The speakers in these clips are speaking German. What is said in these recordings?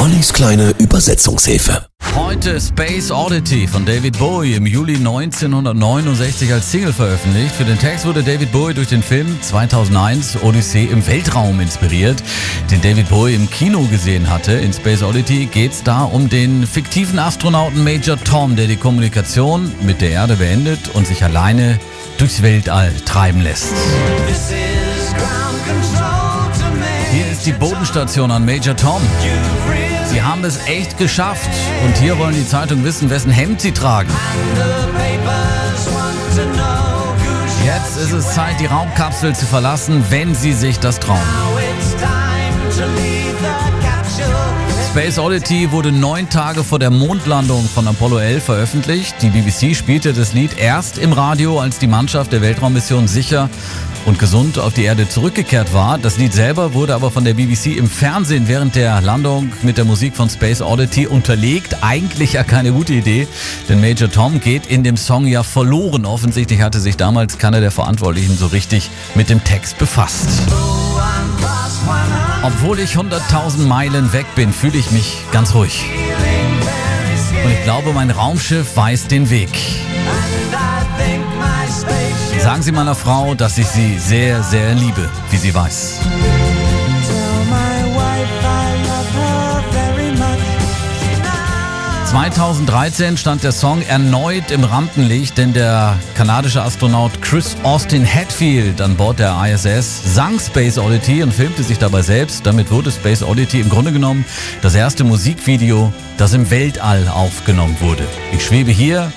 Ollis kleine Übersetzungshilfe. Heute Space Oddity von David Bowie im Juli 1969 als Single veröffentlicht. Für den Text wurde David Bowie durch den Film 2001 Odyssee im Weltraum inspiriert, den David Bowie im Kino gesehen hatte. In Space Oddity geht es da um den fiktiven Astronauten Major Tom, der die Kommunikation mit der Erde beendet und sich alleine durchs Weltall treiben lässt. Hier ist die Bodenstation an Major Tom. Sie haben es echt geschafft. Und hier wollen die Zeitungen wissen, wessen Hemd sie tragen. Jetzt ist es Zeit, die Raumkapsel zu verlassen, wenn sie sich das trauen. Space Oddity wurde neun Tage vor der Mondlandung von Apollo 11 veröffentlicht. Die BBC spielte das Lied erst im Radio, als die Mannschaft der Weltraummission sicher und gesund auf die Erde zurückgekehrt war. Das Lied selber wurde aber von der BBC im Fernsehen während der Landung mit der Musik von Space Oddity unterlegt. Eigentlich ja keine gute Idee, denn Major Tom geht in dem Song ja verloren. Offensichtlich hatte sich damals keiner der Verantwortlichen so richtig mit dem Text befasst. Obwohl ich 100.000 Meilen weg bin, fühle ich mich ganz ruhig. Und ich glaube, mein Raumschiff weiß den Weg. Sagen Sie meiner Frau, dass ich sie sehr, sehr liebe, wie sie weiß. 2013 stand der Song erneut im Rampenlicht, denn der kanadische Astronaut Chris Austin Hatfield an Bord der ISS sang Space Oddity und filmte sich dabei selbst. Damit wurde Space Oddity im Grunde genommen das erste Musikvideo, das im Weltall aufgenommen wurde. Ich schwebe hier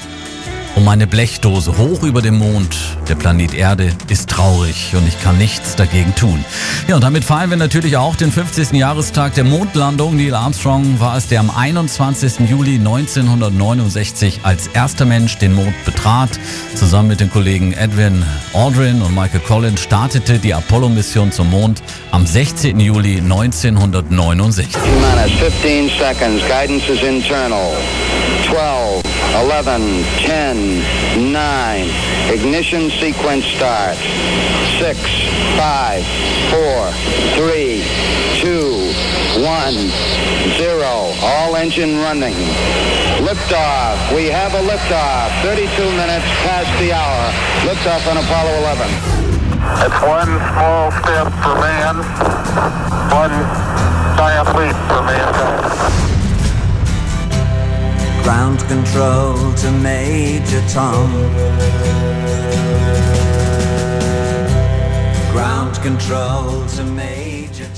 um meine Blechdose hoch über dem Mond. Der Planet Erde ist traurig und ich kann nichts dagegen tun. Ja, und damit feiern wir natürlich auch den 50. Jahrestag der Mondlandung. Neil Armstrong war es, der am 21. Juli 1969 als erster Mensch den Mond betrat. Zusammen mit den Kollegen Edwin Aldrin und Michael Collins startete die Apollo-Mission zum Mond am 16. Juli 1969. 15 seconds. Guidance is internal. 12, 11, 10, 9. Ignition sequence start. 6, 5, 4, 3, 2, 1, 0. All engine running. Liftoff. We have a liftoff. 32 minutes past the hour. Liftoff on Apollo 11. It's one small step for man, one giant leap for mankind. Ground control to Major Tom. Ground control to Major